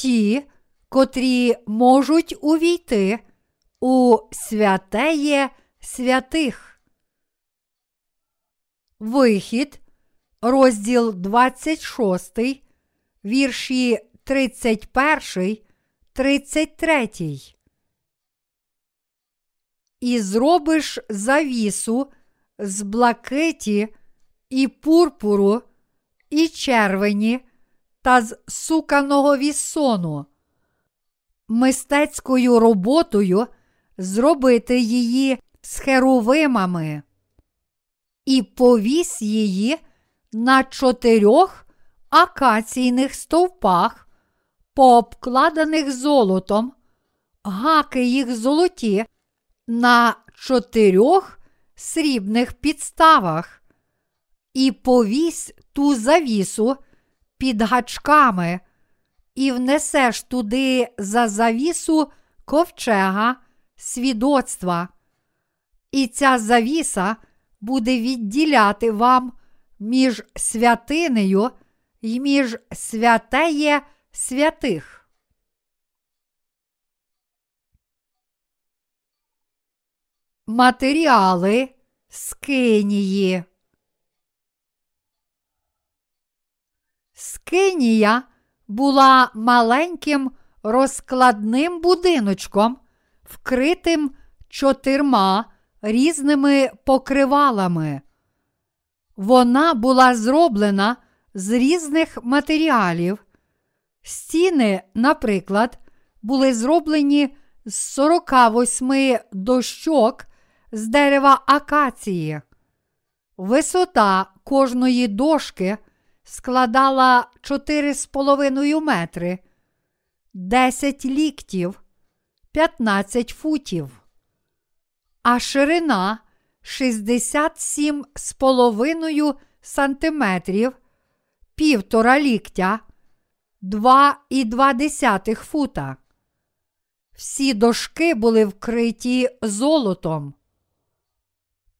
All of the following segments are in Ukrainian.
ті, котрі можуть увійти у святеє святих. Вихід, розділ 26, вірші 31, 33. І зробиш завісу з блакиті і пурпуру, і червені та з суканого вісону. Мистецькою роботою зробити її з херувимами, і повісь її на чотирьох акаційних стовпах, пообкладених золотом, гаки їх золоті на чотирьох срібних підставах, і повісь ту завісу під гачками, і внесеш туди за завісу ковчега свідоцтва. І ця завіса буде відділяти вам між святинею і між святеє святих. Матеріали Скинії. Скинія була маленьким розкладним будиночком, вкритим чотирма різними покривалами. Вона була зроблена з різних матеріалів. Стіни, наприклад, були зроблені з 48 дощок з дерева акації. Висота кожної дошки складала 4,5 метри, 10 ліктів, 15 футів, а ширина 67,5 сантиметрів, півтора ліктя, 2,2 фута. Всі дошки були вкриті золотом.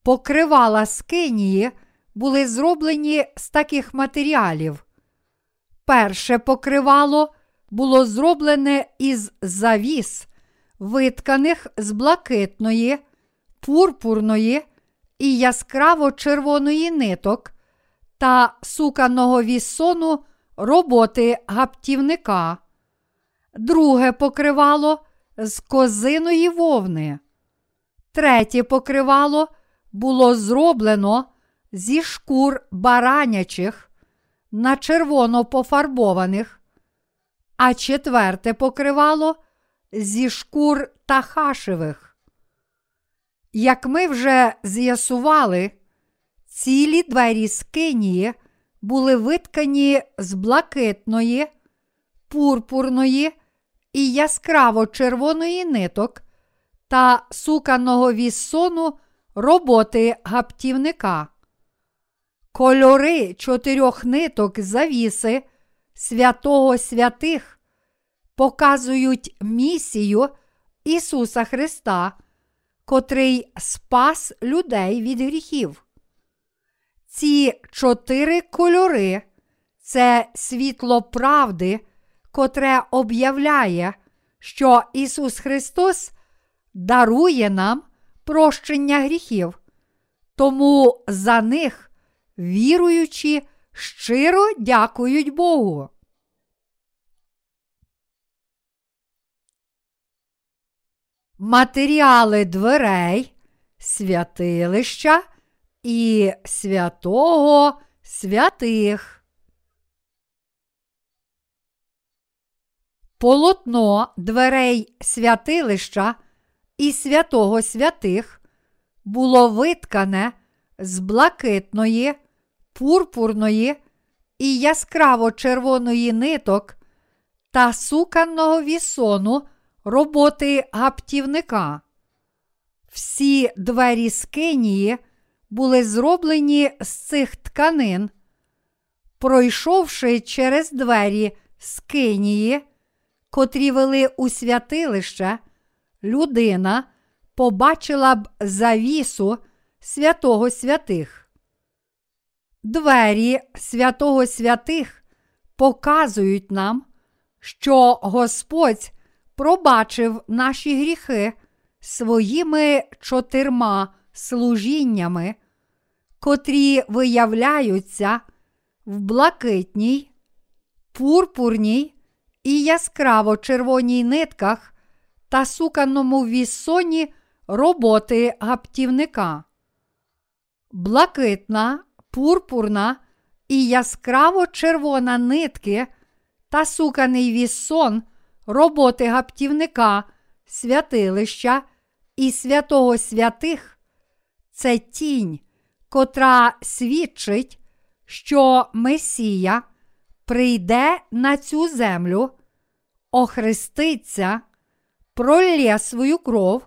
Покривала скинії були зроблені з таких матеріалів. Перше покривало було зроблене із завіс, витканих з блакитної, пурпурної і яскраво червоної ниток та суканого вісону роботи гаптівника. Друге покривало з козиної вовни. Третє покривало було зроблено зі шкур баранячих на червоно пофарбованих, а четверте покривало зі шкур тахашевих. Як ми вже з'ясували, цілі двері скинії були виткані з блакитної, пурпурної і яскраво червоної ниток та суканого віссону роботи гаптівника. Кольори чотирьох ниток завіси святого святих показують місію Ісуса Христа, котрий спас людей від гріхів. Ці чотири кольори це світло правди, котре об'являє, що Ісус Христос дарує нам прощення гріхів, тому за них віруючи, щиро дякують Богу. Матеріали дверей, святилища і святого святих. Полотно дверей святилища і святого святих було виткане з блакитної, пурпурної і яскраво червоної ниток та суканного вісону роботи гаптівника. Всі двері скинії були зроблені з цих тканин. Пройшовши через двері скинії, котрі вели у святилище, людина побачила б завісу святого святих. Двері святого святих показують нам, що Господь пробачив наші гріхи своїми чотирма служіннями, котрі виявляються в блакитній, пурпурній і яскраво червоній нитках та суканому вісоні роботи гаптівника. Блакитна, пурпурна і яскраво червона нитки та суканий вісон роботи гаптівника, святилища і святого святих. Це тінь, котра свідчить, що Месія прийде на цю землю, охреститься, пролє свою кров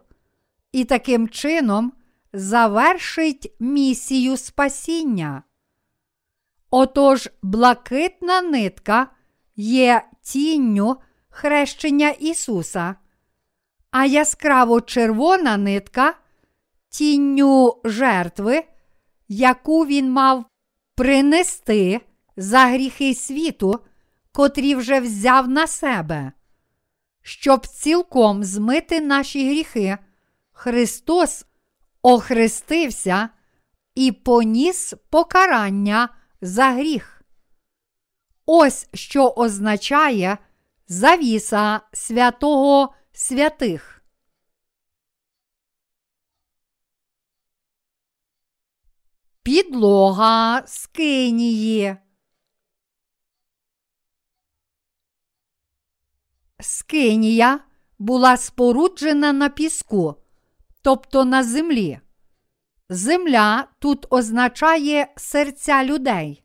і таким чином завершить місію спасіння. Отож, блакитна нитка є тінню хрещення Ісуса, а яскраво червона нитка тінню жертви, яку він мав принести за гріхи світу, котрі вже взяв на себе. Щоб цілком змити наші гріхи, Христос охрестився і поніс покарання за гріх. Ось що означає завіса святого святих. Підлога скинії. Скинія була споруджена на піску, тобто на землі. Земля тут означає серця людей.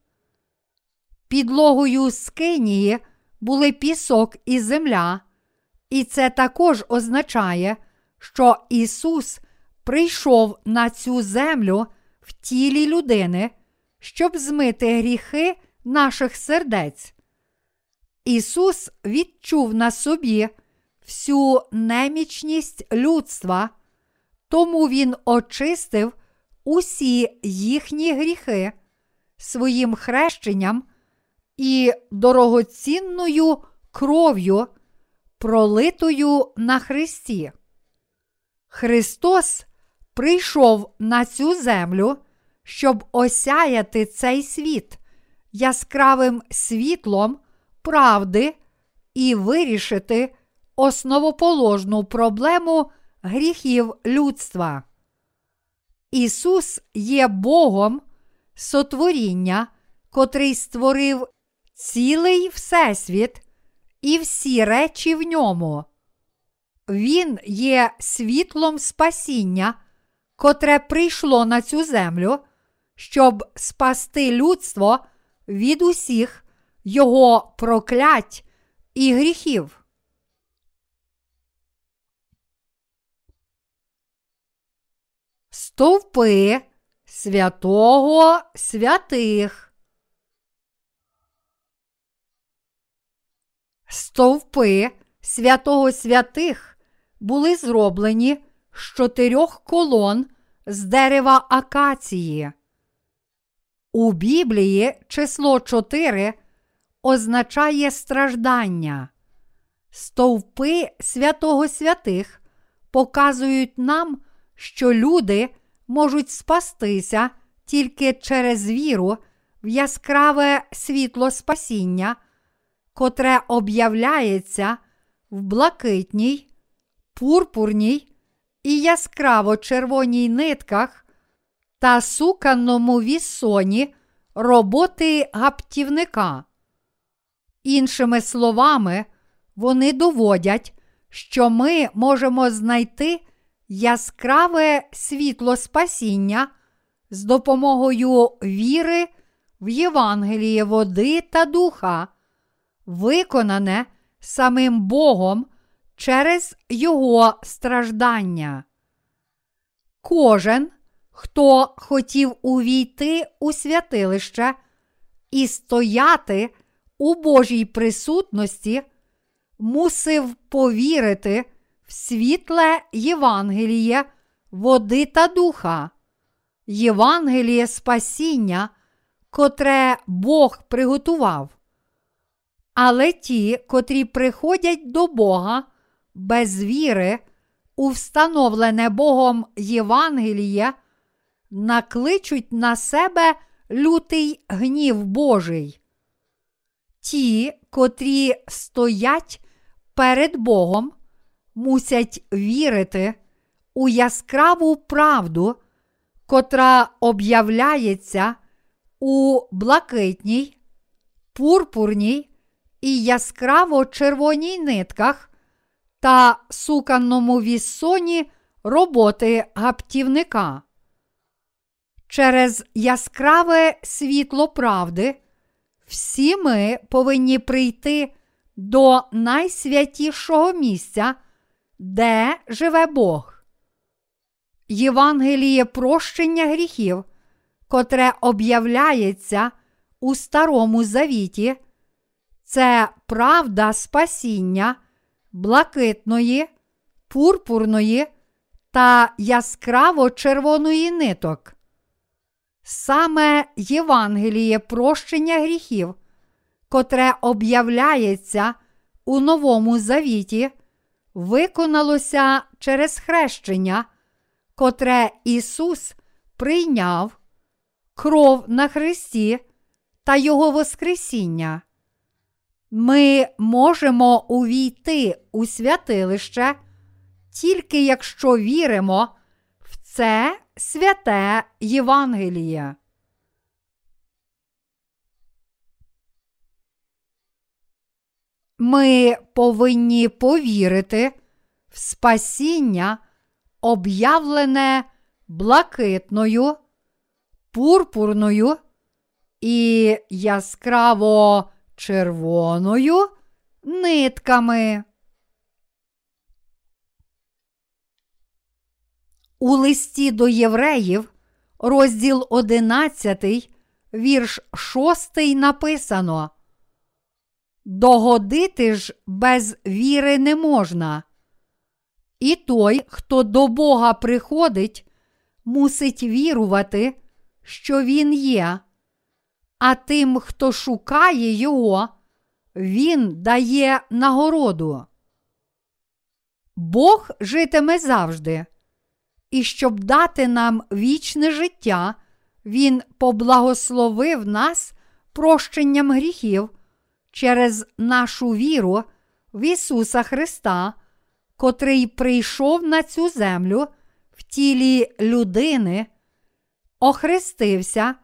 Підлогою скинії були пісок і земля, і це також означає, що Ісус прийшов на цю землю в тілі людини, щоб змити гріхи наших сердець. Ісус відчув на собі всю немічність людства, тому Він очистив усі їхні гріхи своїм хрещенням і дорогоцінною кров'ю, пролитою на Христі. Христос прийшов на цю землю, щоб осяяти цей світ яскравим світлом правди і вирішити основоположну проблему гріхів людства. Ісус є Богом сотворіння, котрий створив цілий Всесвіт і всі речі в ньому. Він є світлом спасіння, котре прийшло на цю землю, щоб спасти людство від усіх його проклять і гріхів. Стовпи святого святих. Стовпи святого святих були зроблені з чотирьох колон з дерева акації. У Біблії число чотири означає страждання. Стовпи святого святих показують нам, що люди можуть спастися тільки через віру в яскраве світло спасіння, котре об'являється в блакитній, пурпурній і яскраво червоній нитках та суканому вісоні роботи гаптівника. Іншими словами, вони доводять, що ми можемо знайти яскраве світло спасіння з допомогою віри в Євангеліє води та духа, виконане самим Богом через Його страждання. Кожен, хто хотів увійти у святилище і стояти у Божій присутності, мусив повірити в світле Євангеліє, води та духа, Євангеліє спасіння, котре Бог приготував. Але ті, котрі приходять до Бога без віри у встановлене Богом Євангеліє, накличуть на себе лютий гнів Божий. Ті, котрі стоять перед Богом, мусять вірити у яскраву правду, котра об'являється у блакитній, пурпурній і яскраво червоній нитках та суканному віссоні роботи гаптівника. Через яскраве світло правди всі ми повинні прийти до найсвятішого місця, де живе Бог. Євангеліє прощення гріхів, котре об'являється у Старому Завіті, це правда спасіння блакитної, пурпурної та яскраво червоної ниток. Саме Євангеліє прощення гріхів, котре об'являється у Новому Завіті, виконалося через хрещення, котре Ісус прийняв, кров на Христі та Його Воскресіння. Ми можемо увійти у святилище тільки якщо віримо в це святе Євангеліє. Ми повинні повірити в спасіння, об'явлене блакитною, пурпурною і яскраво червоною нитками. У листі до євреїв, розділ 11, вірш 6 написано. Догодити ж без віри не можна. І той, хто до Бога приходить, мусить вірувати, що Він є, а тим, хто шукає Його, Він дає нагороду. Бог житиме завжди і щоб дати нам вічне життя, Він поблагословив нас прощенням гріхів через нашу віру в Ісуса Христа, котрий прийшов на цю землю в тілі людини, охрестився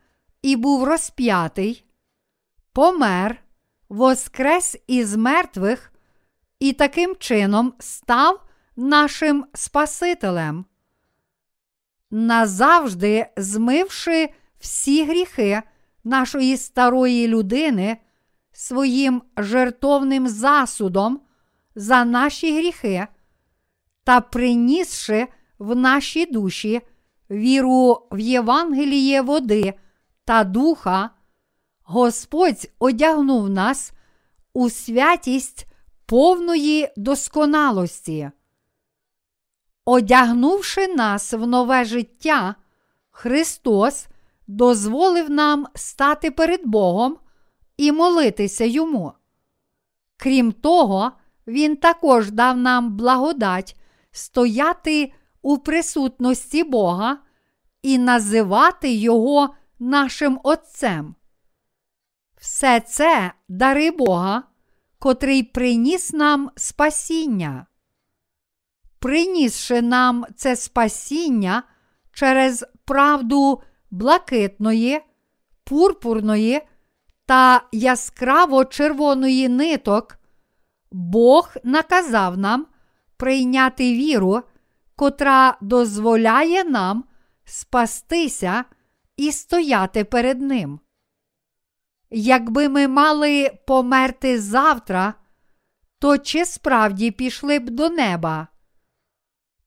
і був розп'ятий, помер, воскрес із мертвих і таким чином став нашим Спасителем назавжди змивши всі гріхи нашої старої людини своїм жертовним засудом за наші гріхи та принісши в наші душі віру в Євангеліє води та духа, Господь одягнув нас у святість повної досконалості. Одягнувши нас в нове життя, Христос дозволив нам стати перед Богом і молитися Йому. Крім того, Він також дав нам благодать стояти у присутності Бога і називати Його нашим Отцем. Все це дари Бога, котрий приніс нам спасіння принісши нам це спасіння через правду блакитної, пурпурної та яскраво червоної ниток, Бог наказав нам прийняти віру, котра дозволяє нам спастися і стояти перед Ним. Якби ми мали померти завтра, то чи справді пішли б до неба?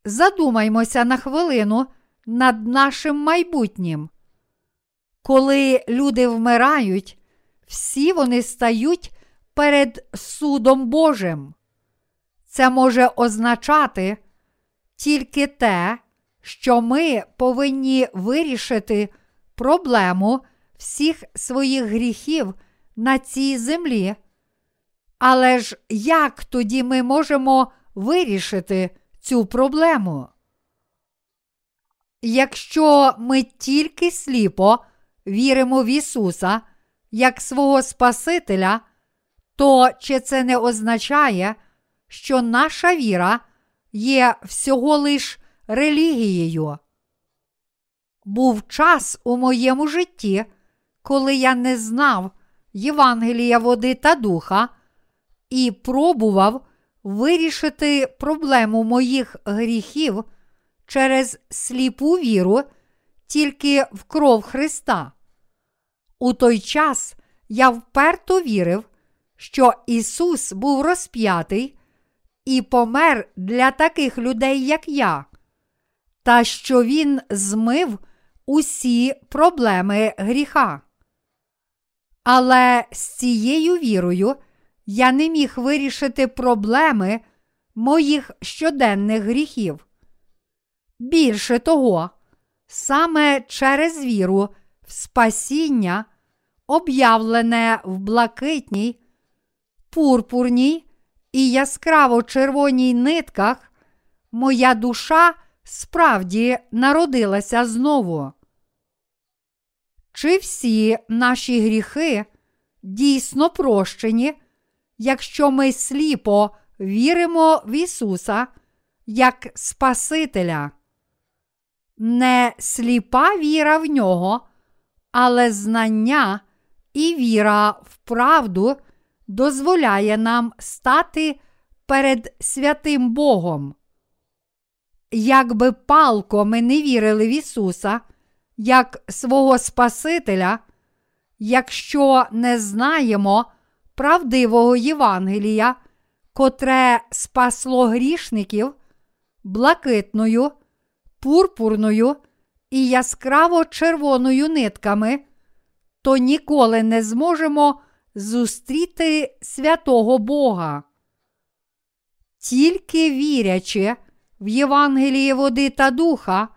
задумаймося на хвилину над нашим майбутнім. Коли люди вмирають, всі вони стають перед судом Божим. Це може означати тільки те, що ми повинні вирішити проблему всіх своїх гріхів на цій землі, Але ж як тоді ми можемо вирішити цю проблему? Якщо ми тільки сліпо віримо в Ісуса як свого Спасителя, то чи це не означає, що наша віра є всього лиш релігією? Був час у моєму житті, коли я не знав Євангелія води та духа і пробував вирішити проблему моїх гріхів через сліпу віру тільки в кров Христа. У той час я вперто вірив, що Ісус був розп'ятий і помер для таких людей, як я, та що Він змив усі проблеми гріха. Але з цією вірою я не міг вирішити проблеми моїх щоденних гріхів. Більше того, саме через віру спасіння, об'явлене в блакитній, пурпурній і яскраво червоній нитках, моя душа справді народилася знову. Чи всі наші гріхи дійсно прощені, якщо ми сліпо віримо в Ісуса як Спасителя? Не сліпа віра в нього, але знання і віра в правду дозволяє нам стати перед святим Богом. Якби палко ми не вірили в Ісуса як свого Спасителя, якщо не знаємо правдивого Євангелія, котре спасло грішників блакитною, пурпурною і яскраво червоною нитками, то ніколи не зможемо зустріти святого Бога. Тільки вірячи в Євангеліє води та духа,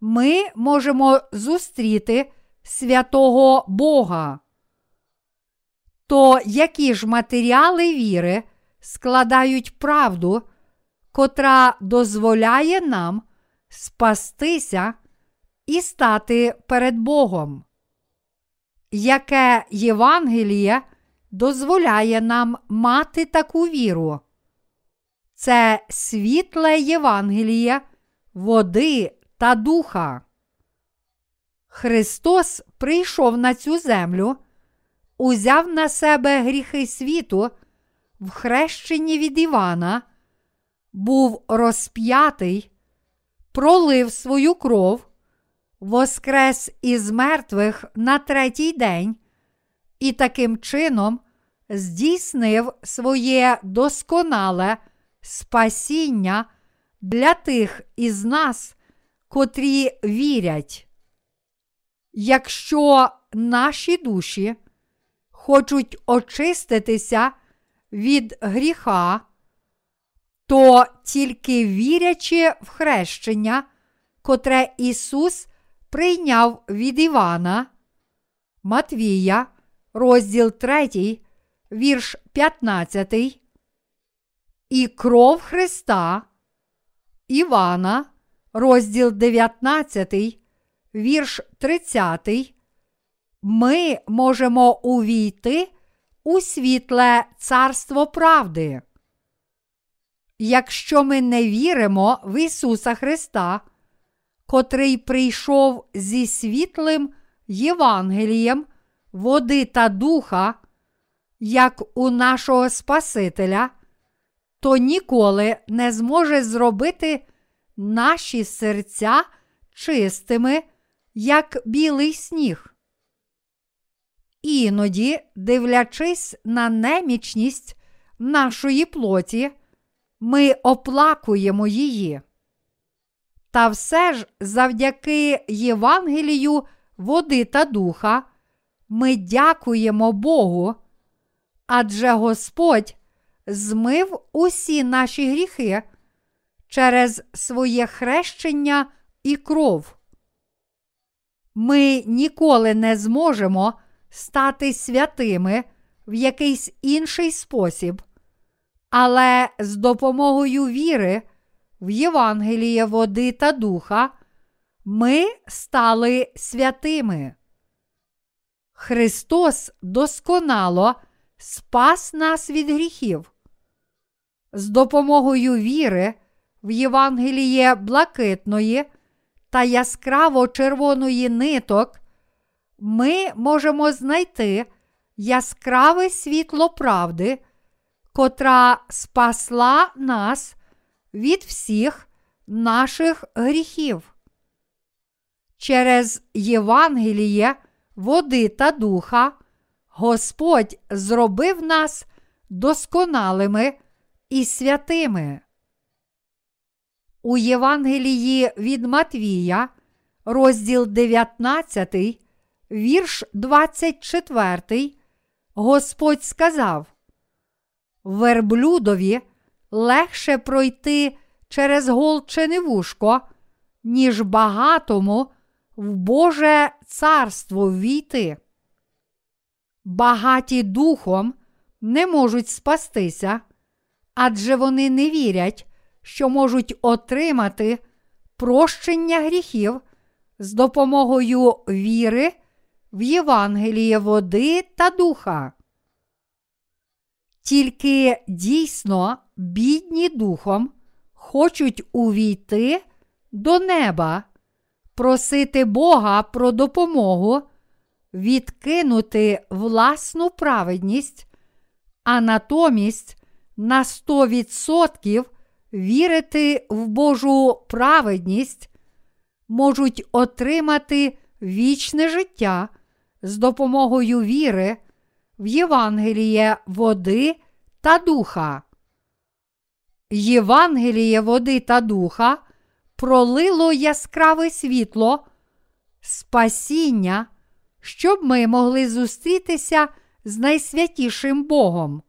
ми можемо зустріти святого Бога. То які ж матеріали віри складають правду, котра дозволяє нам спастися і стати перед Богом? Яке Євангеліє дозволяє нам мати таку віру? Це світле Євангеліє, води та духа. Христос прийшов на цю землю, узяв на себе гріхи світу в хрещенні від Івана, був розп'ятий, пролив свою кров, воскрес із мертвих на третій день і таким чином здійснив своє досконале спасіння для тих із нас, котрі вірять. Якщо наші душі хочуть очиститися від гріха, то тільки вірячи в хрещення, котре Ісус прийняв від Івана, Матвія, розділ 3, вірш 15, і кров Христа, Івана, розділ 19, вірш 30, ми можемо увійти у світле царство правди. Якщо ми не віримо в Ісуса Христа, котрий прийшов зі світлим Євангелієм води та духа, як у нашого Спасителя, то ніколи не зможе зробити наші серця чистими, як білий сніг. Іноді, дивлячись на немічність нашої плоті, ми оплакуємо її. Та все ж завдяки Євангелію води та духа ми дякуємо Богу, адже Господь змив усі наші гріхи через своє хрещення і кров. Ми ніколи не зможемо стати святими в якийсь інший спосіб, але з допомогою віри в Євангеліє води та духа ми стали святими. Христос досконало спас нас від гріхів. З допомогою віри в Євангеліє блакитної та яскраво червоної ниток ми можемо знайти яскраве світло правди, котра спасла нас від всіх наших гріхів. Через Євангеліє, води та духа Господь зробив нас досконалими і святими. У Євангелії від Матвія, розділ 19, вірш 24, Господь сказав: Верблюдові легше пройти через голчене вушко, ніж багатому в Боже царство війти. Багаті духом не можуть спастися, адже вони не вірять, що можуть отримати прощення гріхів з допомогою віри в Євангеліє води та духа. Тільки дійсно бідні духом хочуть увійти до неба, просити Бога про допомогу, відкинути власну праведність, а натомість на 100% вірити в Божу праведність, можуть отримати вічне життя з допомогою віри в Євангеліє води та духа. Євангеліє води та духа пролило яскраве світло, спасіння, щоб ми могли зустрітися з найсвятішим Богом.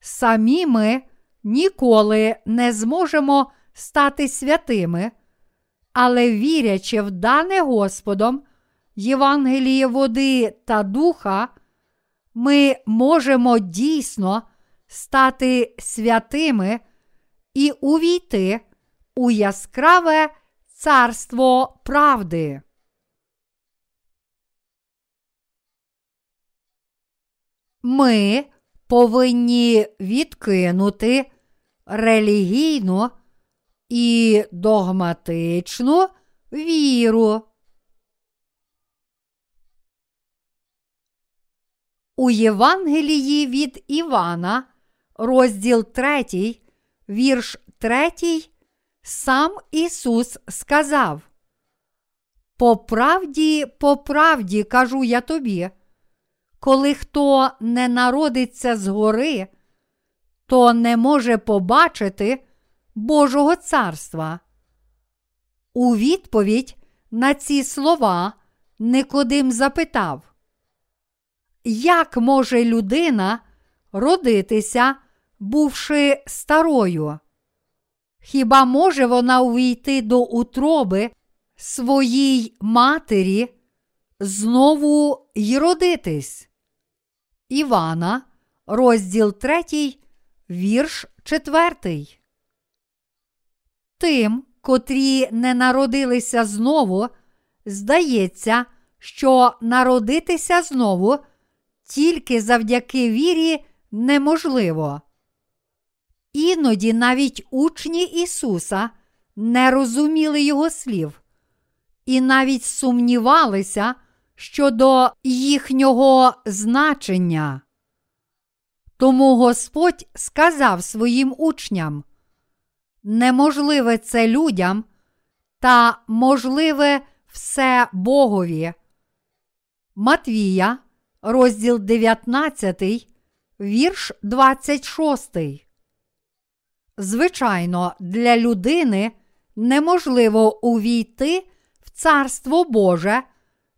Самі ми ніколи не зможемо стати святими, але вірячи в дане Господом, Євангеліє води та духа, ми можемо дійсно стати святими і увійти у яскраве царство правди. Ми повинні відкинути релігійну і догматичну віру. У Євангелії від Івана, розділ 3, вірш 3, сам Ісус сказав: По правді, по правді кажу я тобі, коли хто не народиться згори, то не може побачити Божого царства. У відповідь на ці слова Никодим запитав, як може людина родитися, бувши старою? Хіба може вона увійти до утроби своїй матері, знову й родитись? Івана, розділ 3, вірш 4. Тим, котрі не народилися знову, здається, що народитися знову тільки завдяки вірі неможливо. Іноді навіть учні Ісуса не розуміли Його слів і навіть сумнівалися щодо їхнього значення. Тому Господь сказав своїм учням: неможливе це людям, та можливе все Богові. Матвія, розділ 19, вірш 26. Звичайно, для людини неможливо увійти в Царство Боже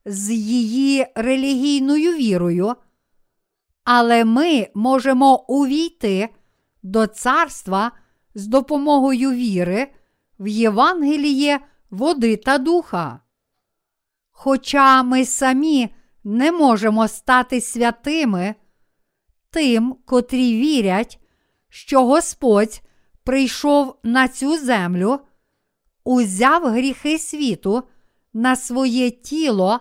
з її релігійною вірою, але ми можемо увійти до царства з допомогою віри в Євангеліє води та духа. Хоча ми самі не можемо стати святими, тим, котрі вірять, що Господь прийшов на цю землю, узяв гріхи світу на своє тіло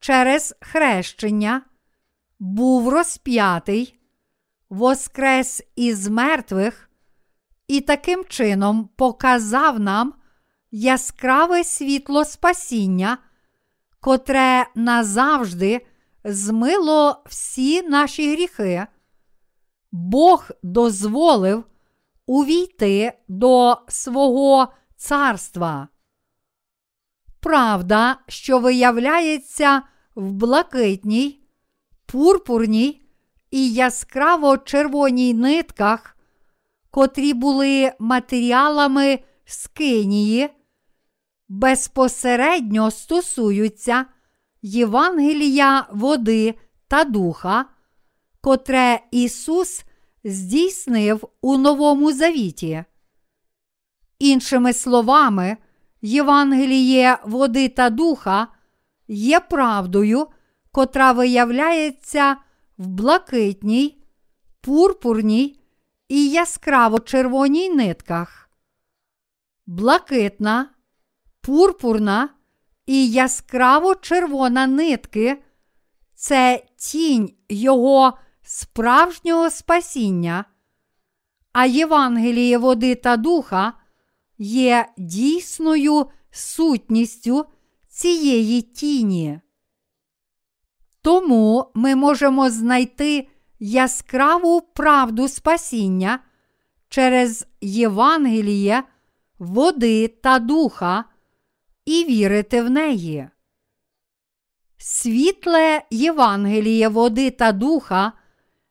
через хрещення, був розп'ятий, воскрес із мертвих і таким чином показав нам яскраве світло спасіння, котре назавжди змило всі наші гріхи. Бог дозволив увійти до свого царства. Правда, що виявляється в блакитній, пурпурній і яскраво червоній нитках, котрі були матеріалами скинії, безпосередньо стосуються Євангелія води та духа, котре Ісус здійснив у Новому Завіті. Іншими словами, Євангеліє води та духа є правдою, котра виявляється в блакитній, пурпурній і яскраво червоній нитках. Блакитна, пурпурна і яскраво червона нитки. Це тінь Його справжнього спасіння, а Євангеліє води та духа є дійсною сутністю цієї тіні. Тому ми можемо знайти яскраву правду спасіння через Євангеліє, води та духа і вірити в неї. Світле Євангеліє води та духа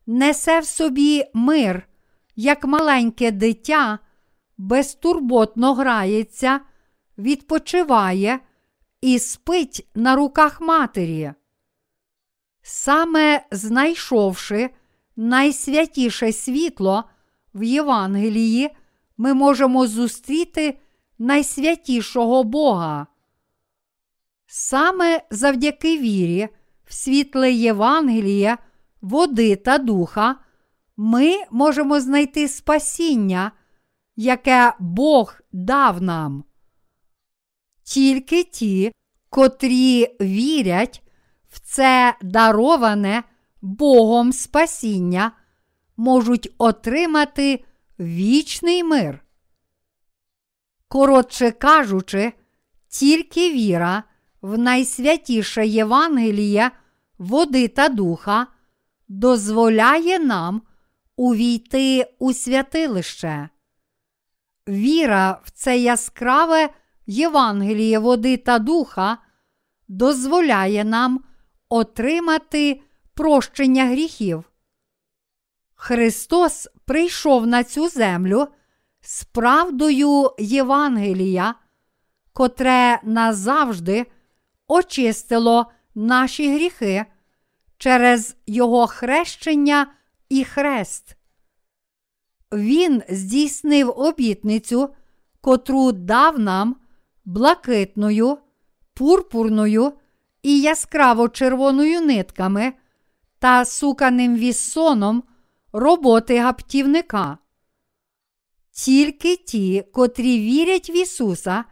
несе в собі мир, як маленьке дитя, безтурботно грається, відпочиває і спить на руках матері. Саме знайшовши найсвятіше світло в Євангелії, ми можемо зустріти найсвятішого Бога. Саме завдяки вірі, в світле Євангелія, води та духа, ми можемо знайти спасіння, яке Бог дав нам. Тільки ті, котрі вірять в це дароване Богом спасіння, можуть отримати вічний мир. Коротше кажучи, тільки віра в найсвятіше Євангеліє води та духа дозволяє нам увійти у святилище. Віра в це яскраве Євангеліє води та духа дозволяє нам отримати прощення гріхів. Христос прийшов на цю землю з правдою Євангелія, котре назавжди очистило наші гріхи через Його хрещення і хрест. Він здійснив обітницю, котру дав нам блакитною, пурпурною і яскраво червоною нитками та суканим віссоном роботи гаптівника. Тільки ті, котрі вірять в Ісуса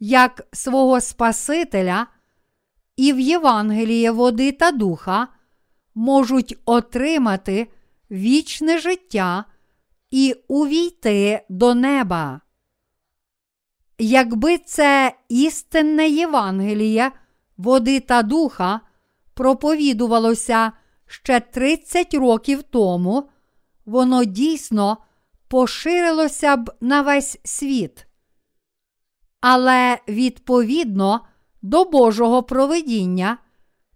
як свого Спасителя і в Євангеліє води та духа, можуть отримати вічне життя і увійти до неба. Якби це істинне Євангеліє води та духа проповідувалося ще 30 років тому, воно дійсно поширилося б на весь світ. Але відповідно до Божого провидіння,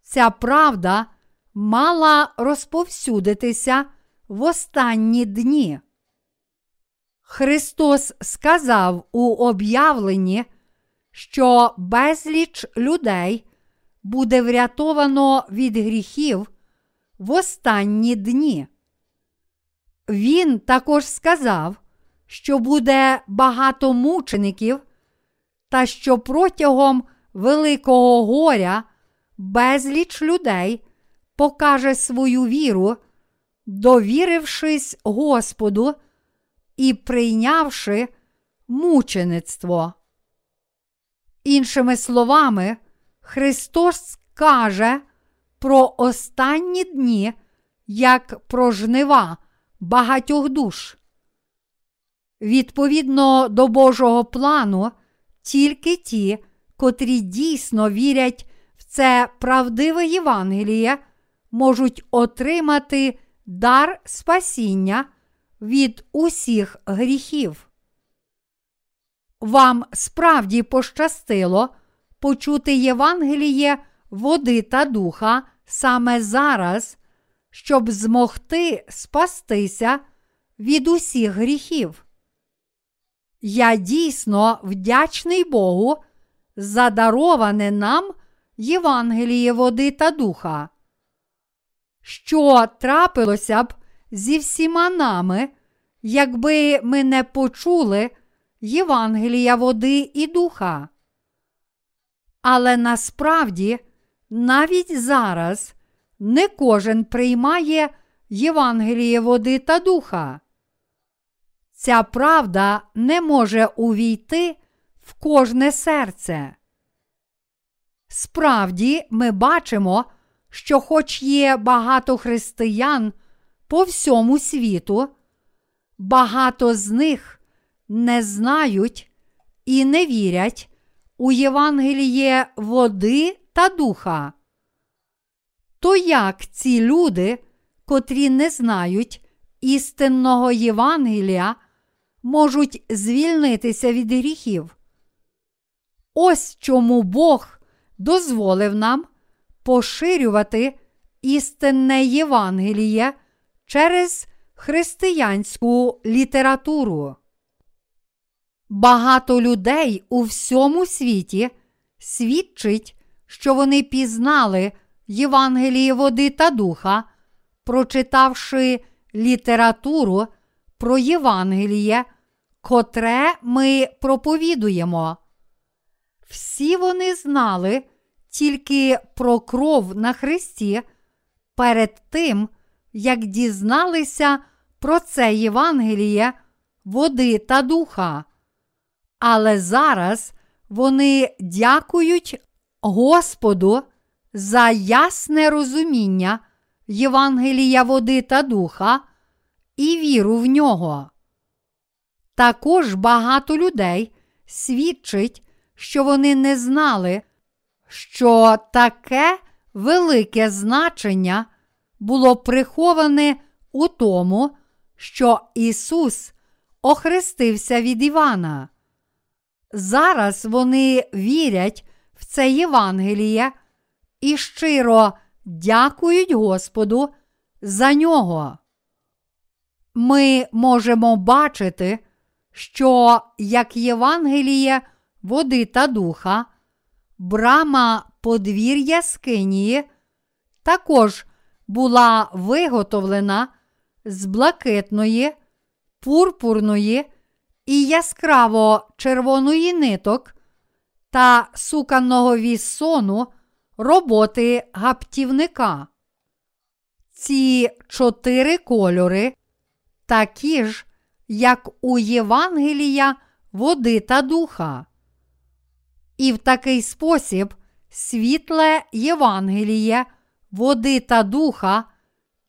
ця правда мала розповсюдитися в останні дні. Христос сказав у об'явленні, що безліч людей буде врятовано від гріхів в останні дні. Він також сказав, що буде багато мучеників, та що протягом Великого горя безліч людей покаже свою віру довірившись Господу і прийнявши мучеництво. Іншими словами, Христос каже про останні дні як про жнива багатьох душ. Відповідно до Божого плану, тільки ті, котрі дійсно вірять в це правдиве Євангеліє, можуть отримати дар спасіння від усіх гріхів. Вам справді пощастило почути Євангеліє води та духа саме зараз, щоб змогти спастися від усіх гріхів. Я дійсно вдячний Богу за дароване нам Євангеліє води та духа. Що трапилося б зі всіма нами, якби ми не почули Євангелія води і духа? Але насправді, навіть зараз не кожен приймає Євангеліє води та духа. Ця правда не може увійти в кожне серце. Справді, ми бачимо, що, хоч є багато християн по всьому світу, багато з них не знають і не вірять у Євангеліє води та духа. То як ці люди, котрі не знають істинного Євангелія, можуть звільнитися від гріхів? Ось чому Бог дозволив нам поширювати істинне Євангеліє через християнську літературу. Багато людей у всьому світі свідчить, що вони пізнали Євангеліє води та духа, прочитавши літературу про Євангеліє, котре ми проповідуємо. Всі вони знали тільки про кров на Христі перед тим, як дізналися про це Євангеліє, води та духа. Але зараз вони дякують Господу за ясне розуміння Євангелія води та духа і віру в нього. Також багато людей свідчить, що вони не знали, що таке велике значення було приховане у тому, що Ісус охрестився від Івана. Зараз вони вірять в це Євангеліє і щиро дякують Господу за нього. Ми можемо бачити, що як Євангеліє води та духа, брама подвір'я Скинії також була виготовлена з блакитної, пурпурної і яскраво червоної ниток та суканого віссону роботи гаптівника. Ці чотири кольори такі ж, як у Євангелія води та духа. І в такий спосіб світле Євангеліє, води та духа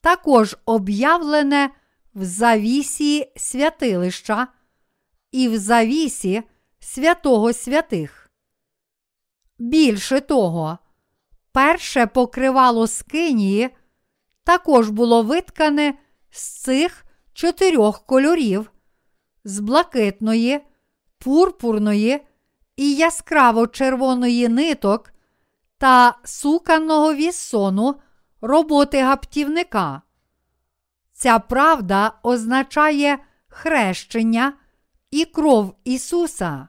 також об'явлене в завісі святилища і в завісі святого святих. Більше того, перше покривало скинії також було виткане з цих чотирьох кольорів з блакитної, пурпурної і яскраво червоної ниток та суканого віссону роботи гаптівника. Ця правда означає хрещення і кров Ісуса.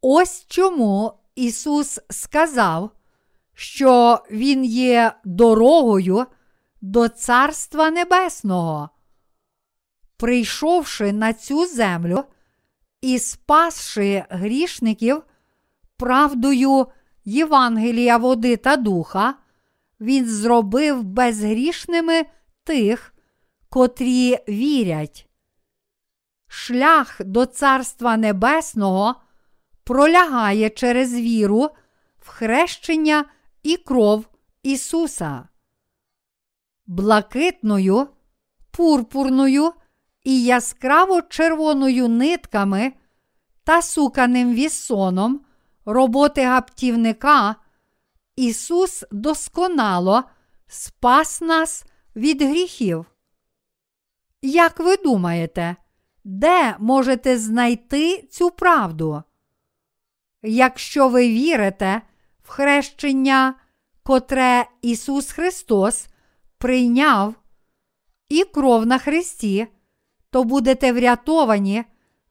Ось чому Ісус сказав, що Він є дорогою до Царства Небесного. Прийшовши на цю землю і спасши грішників правдою Євангелія води та духа, Він зробив безгрішними тих, котрі вірять. Шлях до Царства Небесного пролягає через віру в хрещення і кров Ісуса. Блакитною, пурпурною і яскраво червоною нитками та суканим вісоном роботи гаптівника Ісус досконало спас нас від гріхів. Як ви думаєте, де можете знайти цю правду? Якщо ви вірите в хрещення, котре Ісус Христос прийняв і кров на Христі, то будете врятовані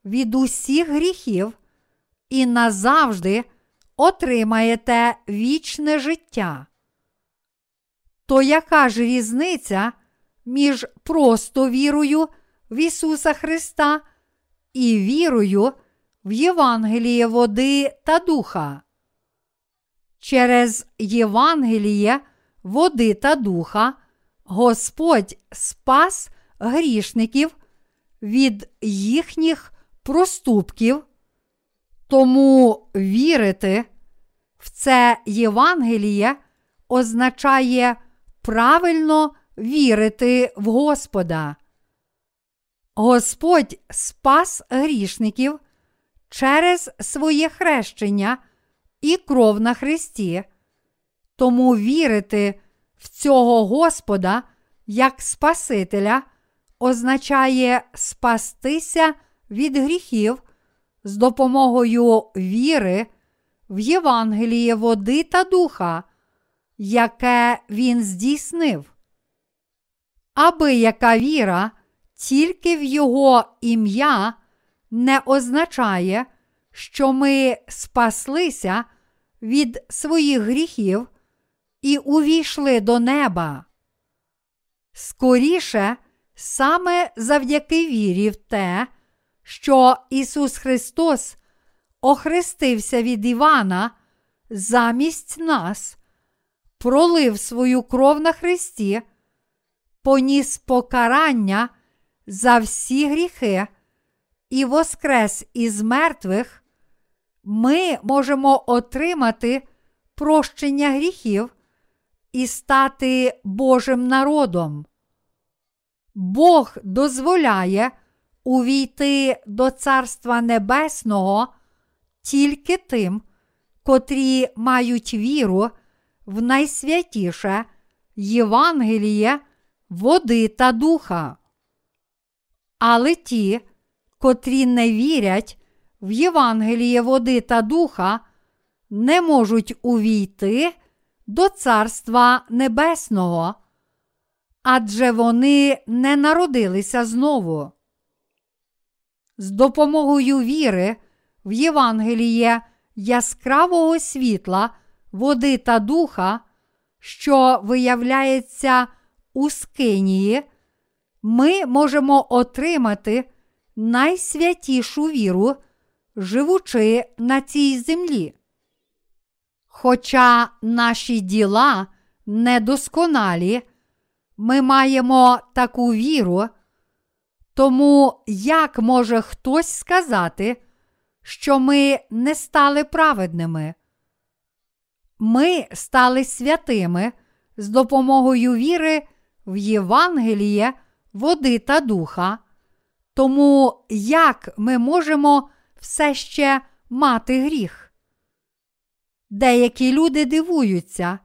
від усіх гріхів і назавжди отримаєте вічне життя. То яка ж різниця між просто вірою в Ісуса Христа і вірою в Євангеліє води та духа? Через Євангеліє води та духа Господь спас грішників від їхніх проступків, тому вірити в це Євангеліє означає правильно вірити в Господа. Господь спас грішників через своє хрещення і кров на Христі, тому вірити в цього Господа як Спасителя означає спастися від гріхів з допомогою віри в Євангеліє води та духа, яке він здійснив. Аби яка віра тільки в Його ім'я не означає, що ми спаслися від своїх гріхів і увійшли до неба. Скоріше, саме завдяки вірі в те, що Ісус Христос охрестився від Івана замість нас, пролив свою кров на Христі, поніс покарання за всі гріхи і воскрес із мертвих, ми можемо отримати прощення гріхів і стати Божим народом. Бог дозволяє увійти до Царства Небесного тільки тим, котрі мають віру в найсвятіше Євангеліє, води та духа. Але ті, котрі не вірять в Євангеліє води та духа, не можуть увійти до Царства Небесного, адже вони не народилися знову. З допомогою віри в Євангеліє яскравого світла, води та духа, що виявляється у Скинії, ми можемо отримати найсвятішу віру, живучи на цій землі. Хоча наші діла недосконалі, ми маємо таку віру, тому як може хтось сказати, що ми не стали праведними? Ми стали святими з допомогою віри в Євангеліє, води та духа. Тому як ми можемо все ще мати гріх? Деякі люди дивуються,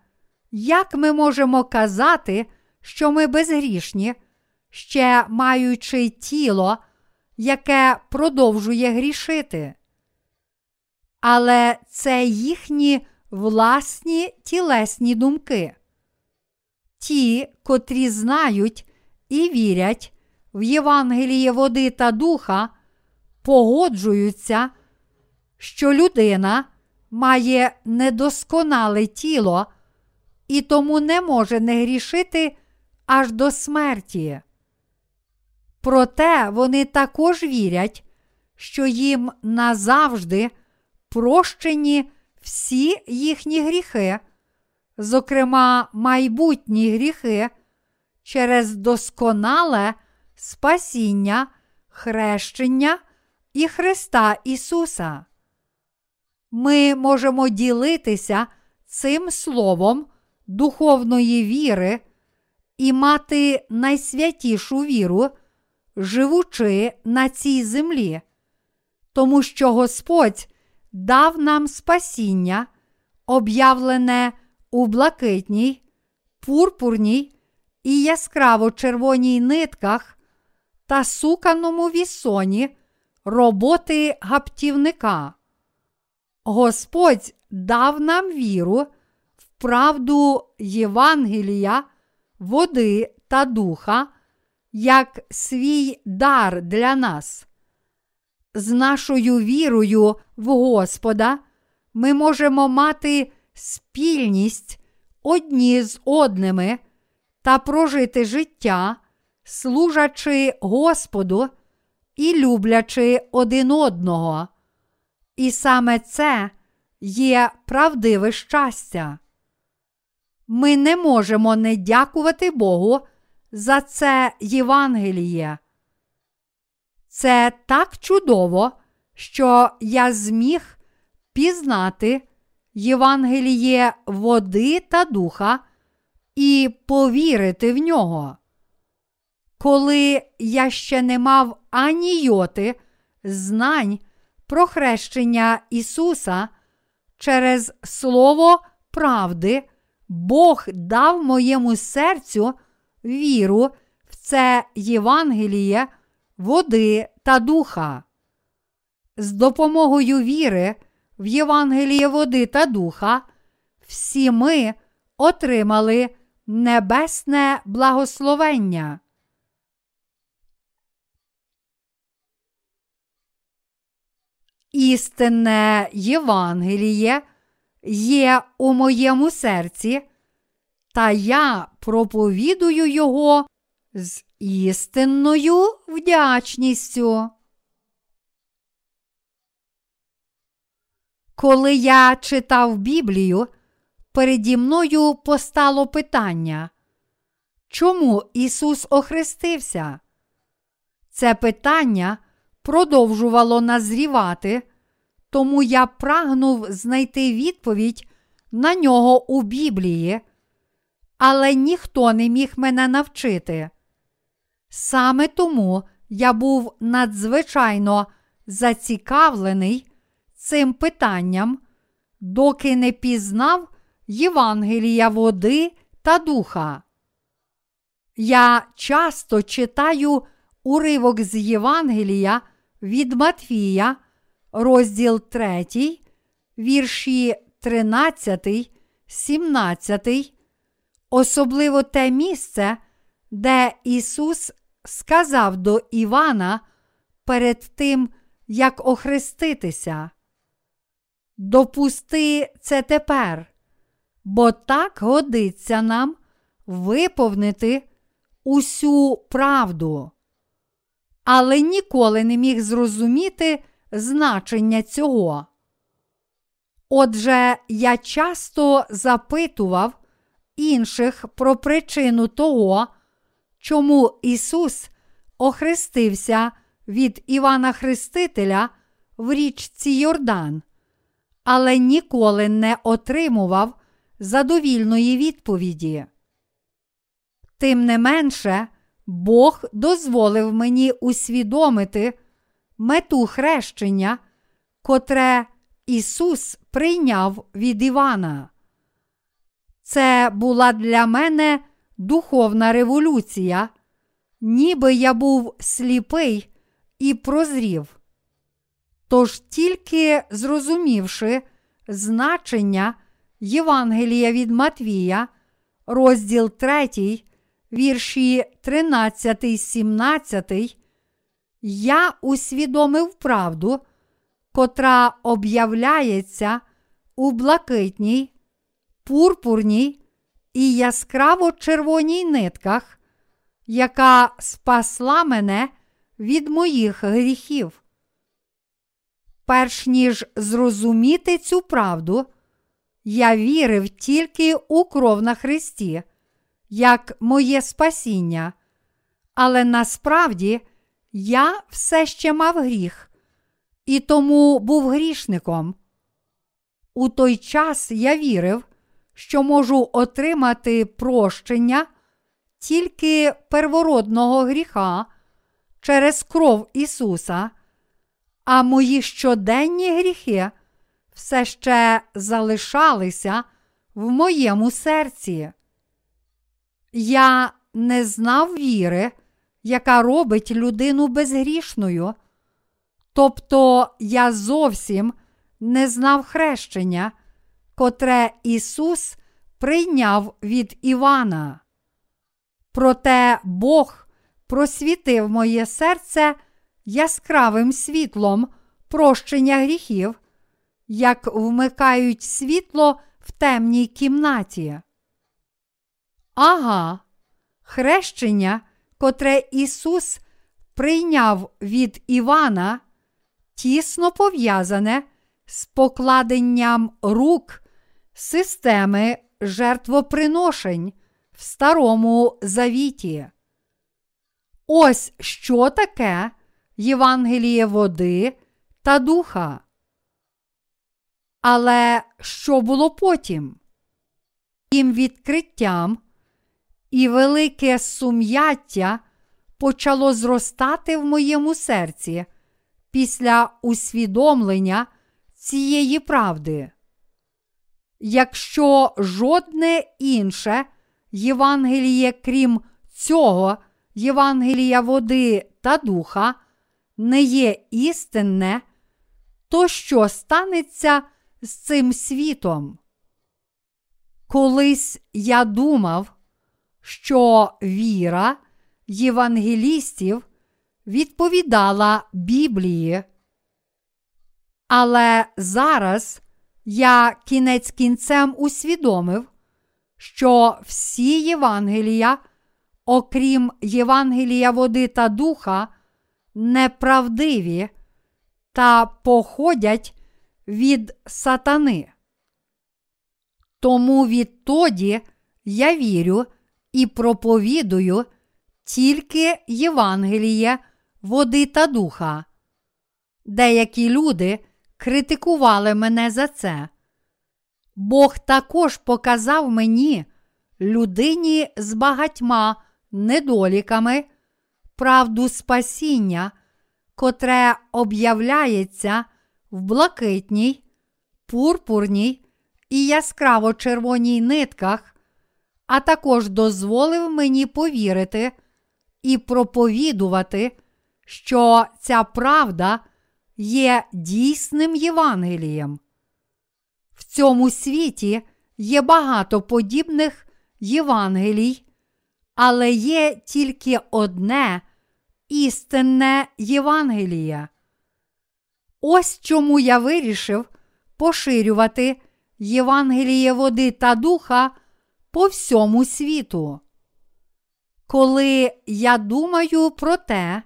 як ми можемо казати, що ми безгрішні, ще маючи тіло, яке продовжує грішити. Але це їхні власні тілесні думки. Ті, котрі знають і вірять в Євангеліє води та духа, погоджуються, що людина має недосконале тіло і тому не може не грішити аж до смерті. Проте вони також вірять, що їм назавжди прощені всі їхні гріхи, зокрема майбутні гріхи, через досконале спасіння, хрещення і Христа Ісуса. Ми можемо ділитися цим словом духовної віри і мати найсвятішу віру, живучи на цій землі, тому що Господь дав нам спасіння, об'явлене у блакитній, пурпурній і яскраво червоній нитках та суканому вісоні роботи гаптівника. Господь дав нам віру в правду Євангелія, води та духа як свій дар для нас. З нашою вірою в Господа ми можемо мати спільність одні з одними та прожити життя, служачи Господу і люблячи один одного. І саме це є правдиве щастя. Ми не можемо не дякувати Богу за це Євангеліє. Це так чудово, що я зміг пізнати Євангеліє води та духа і повірити в нього. Коли я ще не мав ані йоти знань про хрещення Ісуса через Слово правди, Бог дав моєму серцю віру в це Євангеліє, води та духа. З допомогою віри в Євангеліє води та духа всі ми отримали небесне благословення. Істинне Євангеліє є у моєму серці, та я проповідую його з істинною вдячністю. Коли я читав Біблію, переді мною постало питання, чому Ісус охрестився? Це питання продовжувало назрівати, тому я прагнув знайти відповідь на нього у Біблії, але ніхто не міг мене навчити. Саме тому я був надзвичайно зацікавлений цим питанням, доки не пізнав Євангелія води та духа. Я часто читаю уривок з Євангелія від Матвія, розділ 3, вірші 13, 17, особливо те місце, де Ісус сказав до Івана перед тим, як охреститися. Допусти це тепер, бо так годиться нам виповнити усю правду. Але ніколи не міг зрозуміти значення цього. Отже, я часто запитував інших про причину того, чому Ісус охрестився від Івана Хрестителя в річці Йордан, але ніколи не отримував задовільної відповіді. Тим не менше, Бог дозволив мені усвідомити мету хрещення, котре Ісус прийняв від Івана. Це була для мене духовна революція, ніби я був сліпий і прозрів. Тож тільки зрозумівши значення Євангелія від Матвія, розділ 3, вірші 13, 17, я усвідомив правду, котра об'являється у блакитній, пурпурній і яскраво червоній нитках, яка спасла мене від моїх гріхів. Перш ніж зрозуміти цю правду, я вірив тільки у кров на Христі як моє спасіння, але насправді я все ще мав гріх і тому був грішником. У той час я вірив, що можу отримати прощення тільки первородного гріха через кров Ісуса, а мої щоденні гріхи все ще залишалися в моєму серці. Я не знав віри, яка робить людину безгрішною. Тобто я зовсім не знав хрещення, котре Ісус прийняв від Івана. Проте Бог просвітив моє серце яскравим світлом прощення гріхів, як вмикають світло в темній кімнаті. Ага, хрещення, котре Ісус прийняв від Івана, тісно пов'язане з покладенням рук системи жертвоприношень в Старому Завіті. Ось що таке Євангеліє води та духа. Але що було потім? Тим відкриттям і велике сум'яття почало зростати в моєму серці після усвідомлення цієї правди. Якщо жодне інше Євангеліє, крім цього Євангелія води та духа, не є істинне, то що станеться з цим світом? Колись я думав, що віра євангелістів відповідала Біблії. Але зараз я кінець кінцем усвідомив, що всі Євангелія, окрім Євангелія води та духа, неправдиві та походять від сатани. Тому відтоді я вірю і проповідую тільки Євангеліє води та духа. Деякі люди критикували мене за це. Бог також показав мені, людині з багатьма недоліками, правду спасіння, котре об'являється в блакитній, пурпурній і яскраво червоній нитках, а також дозволив мені повірити і проповідувати, що ця правда є дійсним Євангелієм. В цьому світі є багато подібних Євангелій, але є тільки одне істинне Євангеліє. Ось чому я вирішив поширювати Євангеліє води та духа по всьому світу. Коли я думаю про те,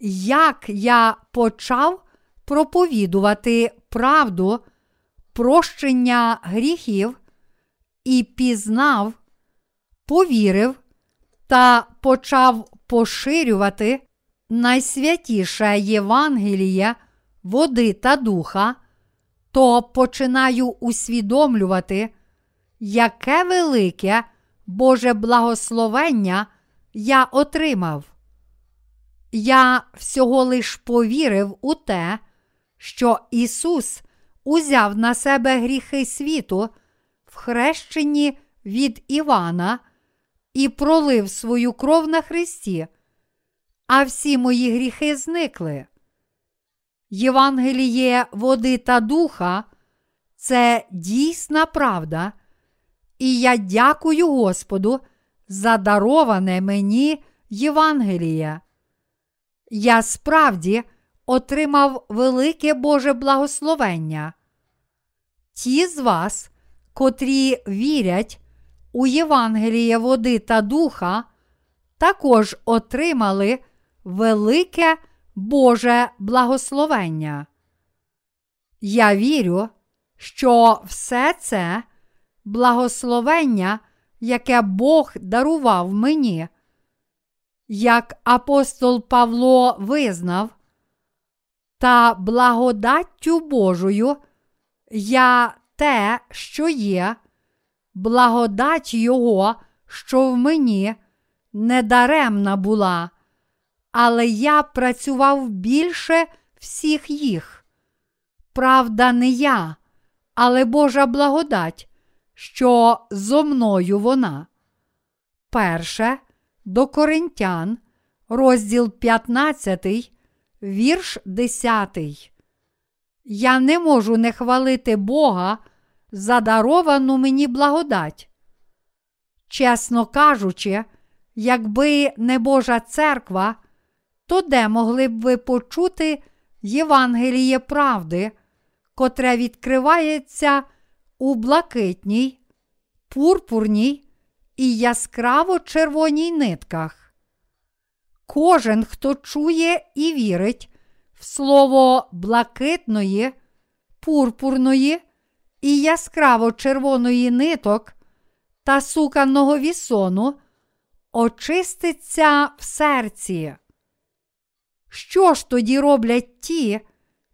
як я почав проповідувати правду прощення гріхів і пізнав, повірив та почав поширювати найсвятіше Євангеліє води та духа, то починаю усвідомлювати, яке велике Боже благословення я отримав. Я всього лиш повірив у те, що Ісус узяв на себе гріхи світу в хрещенні від Івана і пролив свою кров на Христі, а всі мої гріхи зникли. Євангеліє води та духа це дійсна правда, і я дякую Господу за дароване мені Євангеліє. Я справді отримав велике Боже благословення. Ті з вас, котрі вірять у Євангеліє води та духа, також отримали велике Боже благословення. Я вірю, що все це благословення яке Бог дарував мені. Як апостол Павло визнав, та благодаттю Божою я те, що є, благодать Його, що в мені, недаремна була, але я працював більше всіх їх. Правда, не я, але Божа благодать, що зо мною вона. Перше до Коринтян, розділ 15, вірш 10. Я не можу не хвалити Бога за даровану мені благодать. Чесно кажучи, якби не Божа церква, то де могли б ви почути Євангеліє правди, котре відкривається у блакитній, пурпурній і яскраво червоній нитках. Кожен, хто чує і вірить в слово блакитної, пурпурної і яскраво червоної ниток та суканого вісону, очиститься в серці. Що ж тоді роблять ті,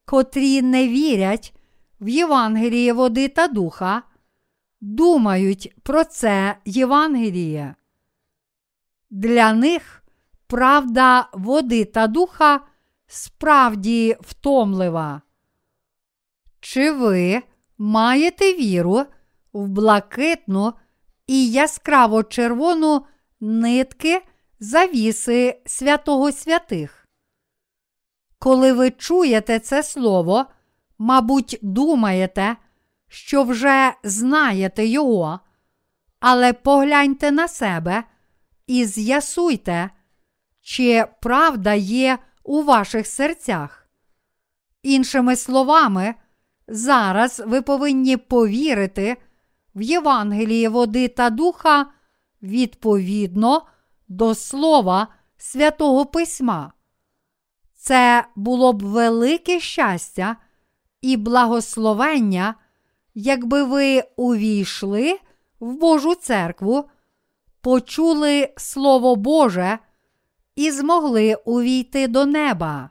котрі не вірять в Євангеліє води та духа, думають про це Євангеліє? Для них правда води та духа справді втомлива. Чи ви маєте віру в блакитну і яскраво червону нитки завіси святого святих? Коли ви чуєте це слово, мабуть, думаєте, що вже знаєте його, але погляньте на себе і з'ясуйте, чи правда є у ваших серцях. Іншими словами, зараз ви повинні повірити в Євангеліє води та духа відповідно до Слова Святого Письма. Це було б велике щастя і благословення, якби ви увійшли в Божу церкву, почули Слово Боже і змогли увійти до неба.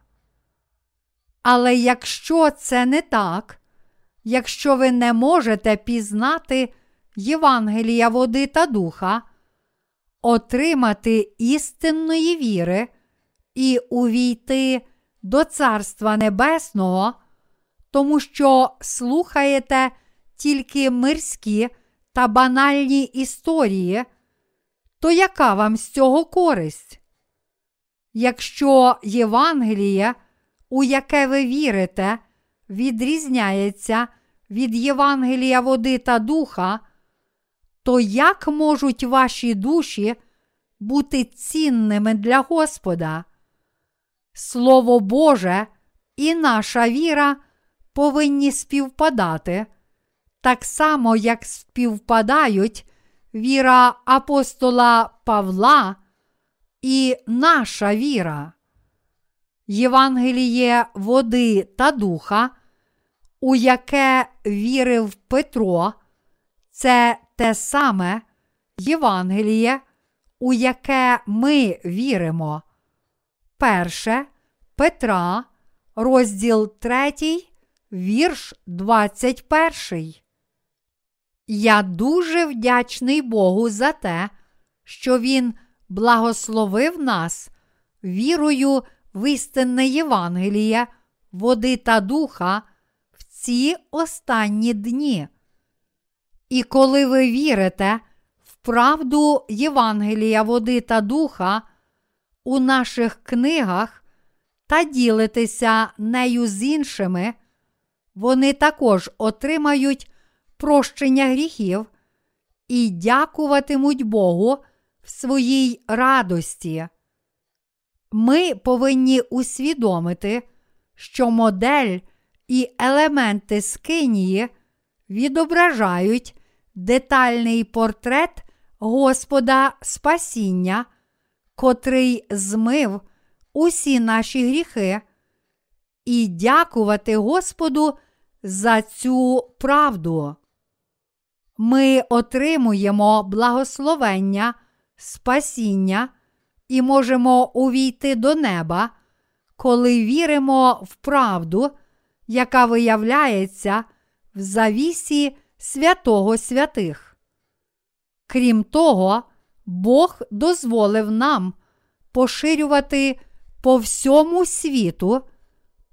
Але якщо це не так, якщо ви не можете пізнати Євангелія води та духа, отримати істинної віри і увійти до Царства Небесного, тому що слухаєте тільки мирські та банальні історії, то яка вам з цього користь? Якщо Євангеліє, у яке ви вірите, відрізняється від Євангелія води та духа, то як можуть ваші душі бути цінними для Господа? Слово Боже і наша віра повинні співпадати, так само, як співпадають віра апостола Павла і наша віра. Євангеліє води та духа, у яке вірив Петро, це те саме Євангеліє, у яке ми віримо. Перше Петра, розділ 3, вірш 21. Я дуже вдячний Богу за те, що Він благословив нас вірою в істинне Євангеліє, води та духа в ці останні дні. І коли ви вірите в правду Євангелія води та духа у наших книгах та ділитеся нею з іншими, вони також отримають прощення гріхів і дякуватимуть Богу в своїй радості. Ми повинні усвідомити, що модель і елементи скинії відображають детальний портрет Господа Спасіння, котрий змив усі наші гріхи, і дякувати Господу за цю правду. ми отримуємо благословення, спасіння і можемо увійти до неба, коли віримо в правду, яка виявляється в завісі святого святих. Крім того, Бог дозволив нам поширювати по всьому світу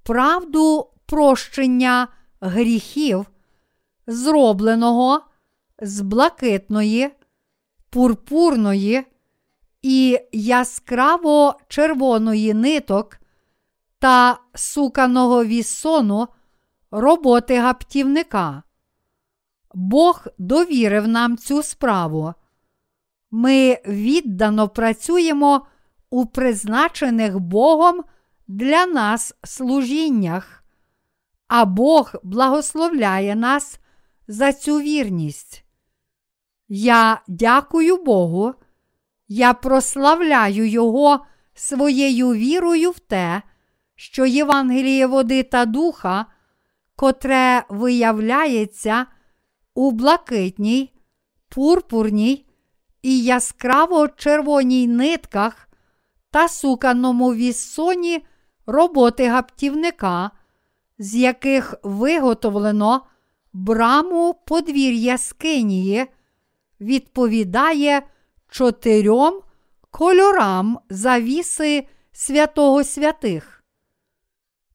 правду прощення гріхів, зробленого з блакитної, пурпурної і яскраво червоної ниток та суканого вісону роботи гаптівника. Бог довірив нам цю справу. Ми віддано працюємо у призначених Богом для нас служіннях, а Бог благословляє нас за цю вірність. Я дякую Богу, я прославляю Його своєю вірою в те, що Євангеліє води та духа, котре виявляється у блакитній, пурпурній і яскраво червоній нитках та суканому віссоні роботи гаптівника, з яких виготовлено браму подвір'я Скинії, відповідає чотирьом кольорам завіси святого святих.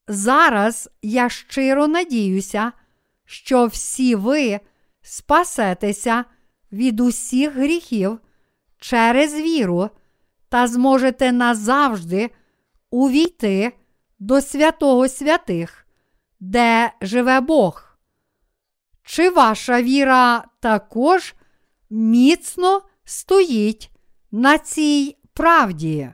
Зараз я щиро надіюся, що всі ви спасетеся від усіх гріхів через віру та зможете назавжди увійти до святого святих, де живе Бог. Чи ваша віра також міцно стоїть на цій правді?